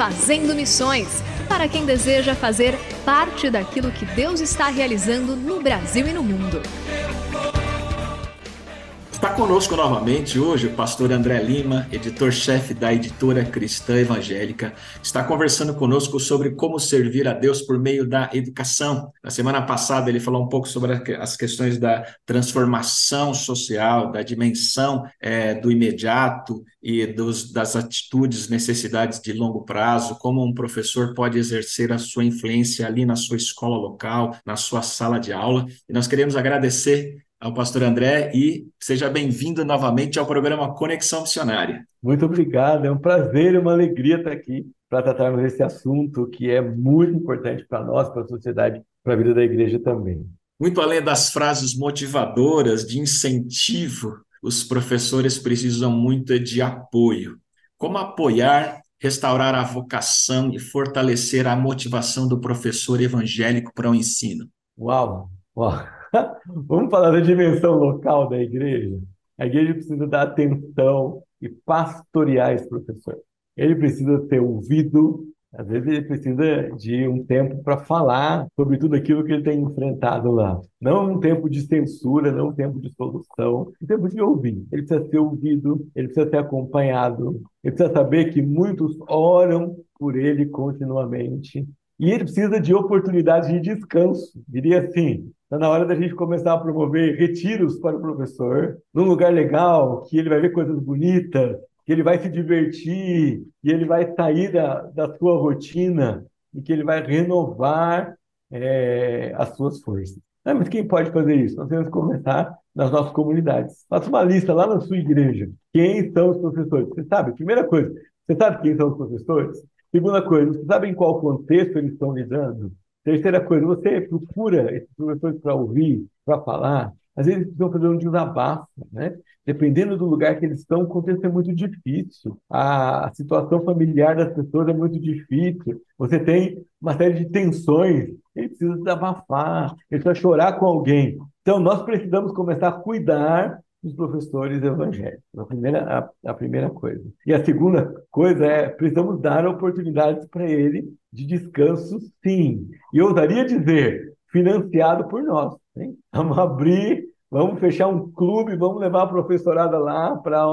Fazendo Missões para quem deseja fazer parte daquilo que Deus está realizando no Brasil e no mundo. Conosco novamente hoje o pastor André Lima, editor-chefe da editora Cristã Evangélica, está conversando conosco sobre como servir a Deus por meio da educação. Na semana passada ele falou um pouco sobre as questões da transformação social, da dimensão é, do imediato e dos, das atitudes, necessidades de longo prazo, como um professor pode exercer a sua influência ali na sua escola local, na sua sala de aula. E nós queremos agradecer ao pastor André e seja bem-vindo novamente ao programa Conexão Missionária. Muito obrigado, é um prazer e uma alegria estar aqui para tratarmos desse assunto que é muito importante para nós, para a sociedade, para a vida da igreja também. Muito além das frases motivadoras, de incentivo, os professores precisam muito de apoio. Como apoiar, restaurar a vocação e fortalecer a motivação do professor evangélico para o ensino? Uau, uau! Vamos falar da dimensão local da igreja? A igreja precisa dar atenção e pastorear esse professor. Ele precisa ter ouvido, às vezes ele precisa de um tempo para falar sobre tudo aquilo que ele tem enfrentado lá. Não um tempo de censura, não um tempo de solução, um tempo de ouvir. Ele precisa ser ouvido, ele precisa ser acompanhado, ele precisa saber que muitos oram por ele continuamente. E ele precisa de oportunidades de descanso. Diria assim, Está na hora da gente começar a promover retiros para o professor, num lugar legal, que ele vai ver coisas bonitas, que ele vai se divertir, que ele vai sair da, da sua rotina e que ele vai renovar é, as suas forças. Ah, mas quem pode fazer isso? Nós temos que começar nas nossas comunidades. Faça uma lista lá na sua igreja. Quem são os professores? Você sabe? Primeira coisa, você sabe quem são os professores? Segunda coisa, você sabe em qual contexto eles estão lidando? Terceira coisa, você procura esses professores para ouvir, para falar. Às vezes precisam fazer um desabafo, né? Dependendo do lugar que eles estão, o contexto é muito difícil. A situação familiar das pessoas é muito difícil. Você tem uma série de tensões. Ele precisa desabafar, ele precisa chorar com alguém. Então, nós precisamos começar a cuidar dos professores evangélicos. A primeira, a, a, primeira coisa. E a segunda coisa é, precisamos dar oportunidades para ele de descanso, sim. E eu ousaria dizer, financiado por nós. Hein? Vamos abrir, vamos fechar um clube, vamos levar a professorada lá para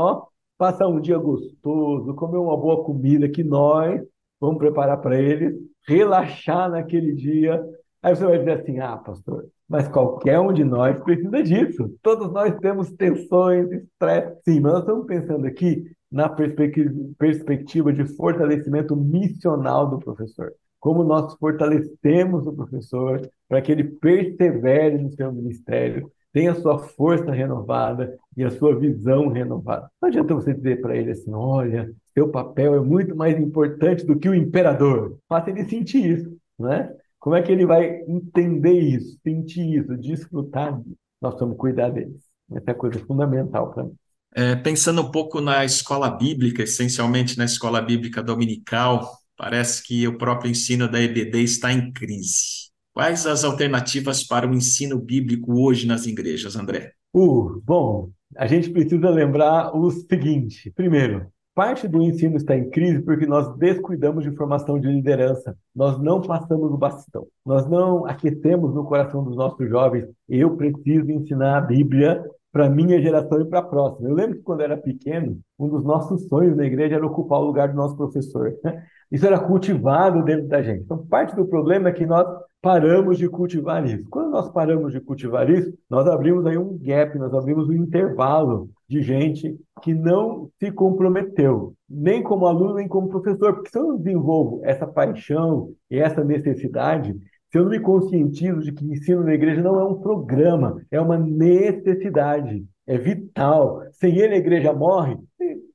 passar um dia gostoso, comer uma boa comida que nós vamos preparar para eles, relaxar naquele dia. Aí você vai dizer assim, ah, pastor, mas qualquer um de nós precisa disso. Todos nós temos tensões, estresse. Sim, mas nós estamos pensando aqui na perspectiva de fortalecimento missional do professor. Como nós fortalecemos o professor para que ele persevere no seu ministério, tenha sua força renovada e a sua visão renovada. Não adianta você dizer para ele assim: olha, seu papel é muito mais importante do que o imperador. Faça ele sentir isso, né? Como é que ele vai entender isso, sentir isso, desfrutar disso? Nós vamos cuidar deles. Essa é a coisa fundamental para mim. É, pensando um pouco na escola bíblica, essencialmente na escola bíblica dominical, Parece que o próprio ensino da EBD está em crise. Quais as alternativas para o ensino bíblico hoje nas igrejas, André? Uh, bom, a gente precisa lembrar o seguinte: primeiro, parte do ensino está em crise porque nós descuidamos de formação de liderança, nós não passamos o bastão, nós não aquecemos no coração dos nossos jovens. Eu preciso ensinar a Bíblia para minha geração e para a próxima. Eu lembro que quando era pequeno, um dos nossos sonhos na igreja era ocupar o lugar do nosso professor. Isso era cultivado dentro da gente. Então, parte do problema é que nós paramos de cultivar isso. Quando nós paramos de cultivar isso, nós abrimos aí um gap, nós abrimos um intervalo de gente que não se comprometeu, nem como aluno, nem como professor. Porque se eu não desenvolvo essa paixão e essa necessidade, se eu não me conscientizo de que ensino na igreja não é um programa, é uma necessidade, é vital. Sem ele a igreja morre,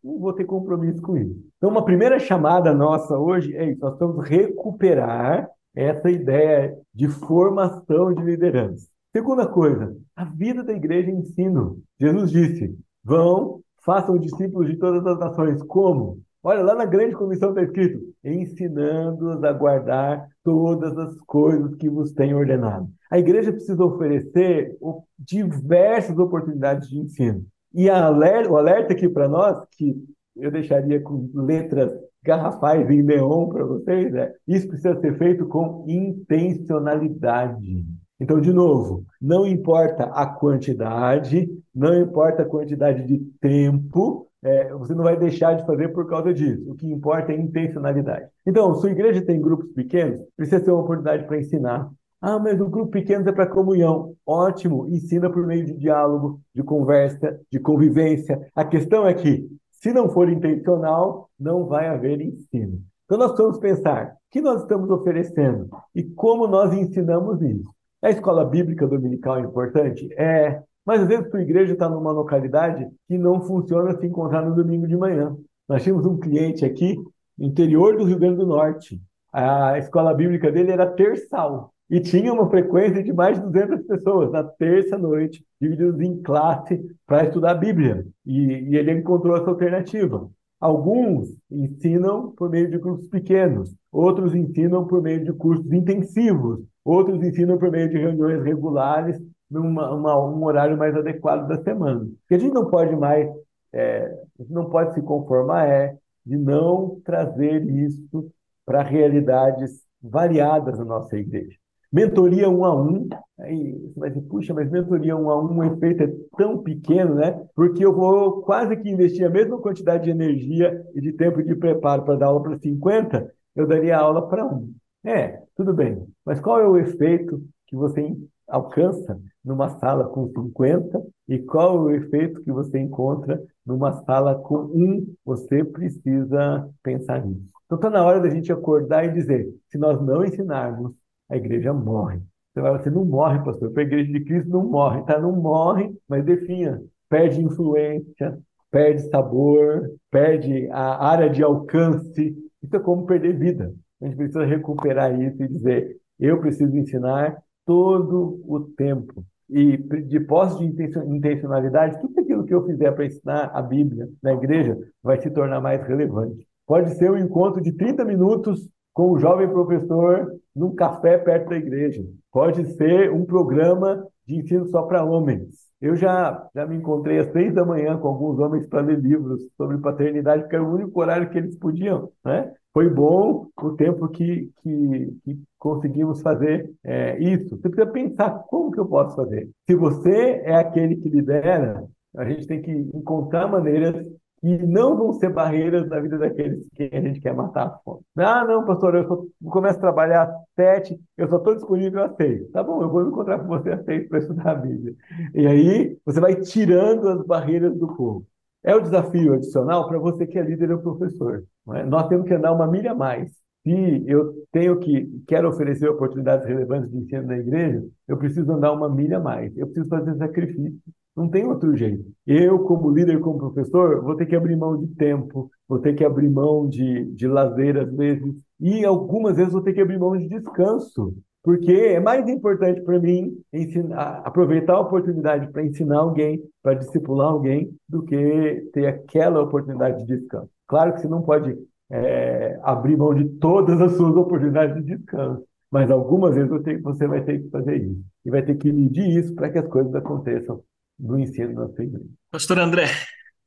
não vou ter compromisso com isso. Então, uma primeira chamada nossa hoje é isso: nós vamos recuperar essa ideia de formação de liderança. Segunda coisa, a vida da igreja é ensino. Jesus disse: vão, façam discípulos de todas as nações. Como? Olha, lá na grande comissão está escrito: ensinando-os a guardar todas as coisas que vos tenho ordenado. A igreja precisa oferecer diversas oportunidades de ensino. E alerta, o alerta aqui para nós, que eu deixaria com letras garrafais em neon para vocês, é isso precisa ser feito com intencionalidade. Então, de novo, não importa a quantidade, não importa a quantidade de tempo, é, você não vai deixar de fazer por causa disso. O que importa é intencionalidade. Então, sua igreja tem grupos pequenos, precisa ser uma oportunidade para ensinar. Ah, mas o grupo pequeno é para comunhão. Ótimo, ensina por meio de diálogo, de conversa, de convivência. A questão é que se não for intencional, não vai haver ensino. Então nós vamos pensar o que nós estamos oferecendo e como nós ensinamos isso. A escola bíblica dominical é importante? É. Mas às vezes a igreja está numa localidade que não funciona se encontrar no domingo de manhã. Nós tínhamos um cliente aqui, interior do Rio Grande do Norte. A escola bíblica dele era terçal. E tinha uma frequência de mais de 200 pessoas na terça-noite, divididos em classe para estudar a Bíblia. E, e ele encontrou essa alternativa. Alguns ensinam por meio de grupos pequenos, outros ensinam por meio de cursos intensivos, outros ensinam por meio de reuniões regulares, numa um horário mais adequado da semana. O que a gente não pode mais, é, não pode se conformar é de não trazer isso para realidades variadas na nossa igreja. Mentoria um a um, aí você vai dizer, puxa, mas mentoria um a um, o efeito é tão pequeno, né? Porque eu vou quase que investir a mesma quantidade de energia e de tempo de preparo para dar aula para 50, eu daria aula para um. É, tudo bem, mas qual é o efeito que você alcança numa sala com 50 e qual é o efeito que você encontra numa sala com um? Você precisa pensar nisso. Então está na hora da gente acordar e dizer: se nós não ensinarmos a igreja morre. Você vai, você não morre, pastor, para a igreja de Cristo não morre, tá? Não morre, mas defina, perde influência, perde sabor, perde a área de alcance. Isso é como perder vida. A gente precisa recuperar isso e dizer, eu preciso ensinar todo o tempo. E de posse de intencionalidade, tudo aquilo que eu fizer para ensinar a Bíblia na igreja vai se tornar mais relevante. Pode ser um encontro de 30 minutos com o jovem professor num café perto da igreja. Pode ser um programa de ensino só para homens. Eu já, já me encontrei às seis da manhã com alguns homens para ler livros sobre paternidade, porque era o único horário que eles podiam. Né? Foi bom o tempo que, que, que conseguimos fazer é, isso. Você precisa pensar como que eu posso fazer. Se você é aquele que lidera, a gente tem que encontrar maneiras que não vão ser barreiras na vida daqueles que a gente quer matar a fome. Ah, não, pastor, eu só começo a trabalhar às sete, eu só estou disponível às seis. Tá bom, eu vou me encontrar com você às seis para estudar a Bíblia. E aí você vai tirando as barreiras do povo. É o desafio adicional para você que é líder e professor. É? Nós temos que andar uma milha a mais. Se eu tenho que quero oferecer oportunidades relevantes de ensino na igreja, eu preciso andar uma milha a mais. Eu preciso fazer sacrifício não tem outro jeito. Eu, como líder, como professor, vou ter que abrir mão de tempo, vou ter que abrir mão de, de lazer às vezes, e algumas vezes vou ter que abrir mão de descanso, porque é mais importante para mim ensinar, aproveitar a oportunidade para ensinar alguém, para discipular alguém, do que ter aquela oportunidade de descanso. Claro que você não pode é, abrir mão de todas as suas oportunidades de descanso. Mas algumas vezes você vai ter que fazer isso. E vai ter que medir isso para que as coisas aconteçam no ensino da sua igreja. Pastor André,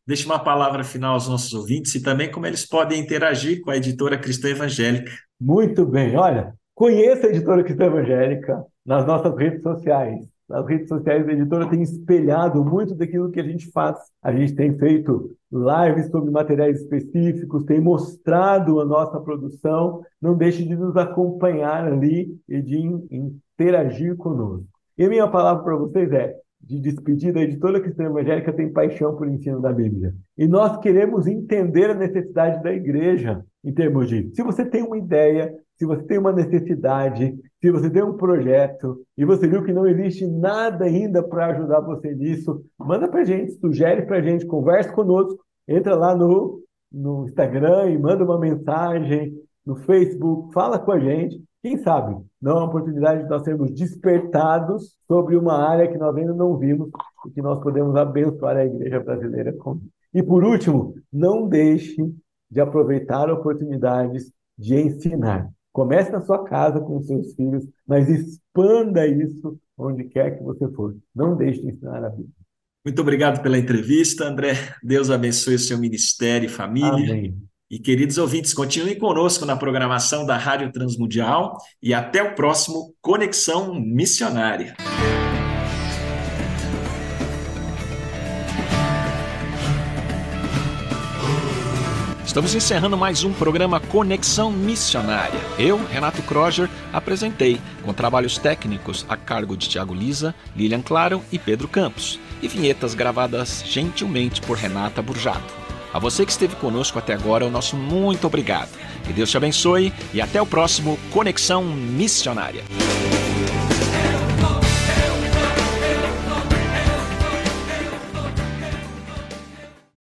deixe uma palavra final aos nossos ouvintes e também como eles podem interagir com a editora Cristã Evangélica. Muito bem. Olha, conheça a editora Cristã Evangélica nas nossas redes sociais. Nas redes sociais, a editora tem espelhado muito daquilo que a gente faz. A gente tem feito lives sobre materiais específicos, tem mostrado a nossa produção. Não deixe de nos acompanhar ali e de interagir conosco. E a minha palavra para vocês é: de despedida, a editora cristã evangélica tem paixão por ensino da Bíblia. E nós queremos entender a necessidade da igreja em termos de, se você tem uma ideia, se você tem uma necessidade, se você tem um projeto e você viu que não existe nada ainda para ajudar você nisso, manda para gente, sugere para gente, converse conosco, entra lá no, no Instagram e manda uma mensagem, no Facebook, fala com a gente. Quem sabe não é uma oportunidade de nós sermos despertados sobre uma área que nós ainda não vimos e que nós podemos abençoar a igreja brasileira com. E por último, não deixe de aproveitar oportunidades de ensinar. Comece na sua casa com os seus filhos, mas expanda isso onde quer que você for. Não deixe de ensinar a Bíblia. Muito obrigado pela entrevista, André. Deus abençoe o seu ministério e família. Amém. E queridos ouvintes, continuem conosco na programação da Rádio Transmundial e até o próximo Conexão Missionária. Estamos encerrando mais um programa Conexão Missionária. Eu, Renato Kroger, apresentei, com trabalhos técnicos a cargo de Tiago Lisa, Lilian Claro e Pedro Campos, e vinhetas gravadas gentilmente por Renata Burjato. A você que esteve conosco até agora, o nosso muito obrigado. Que Deus te abençoe e até o próximo Conexão Missionária.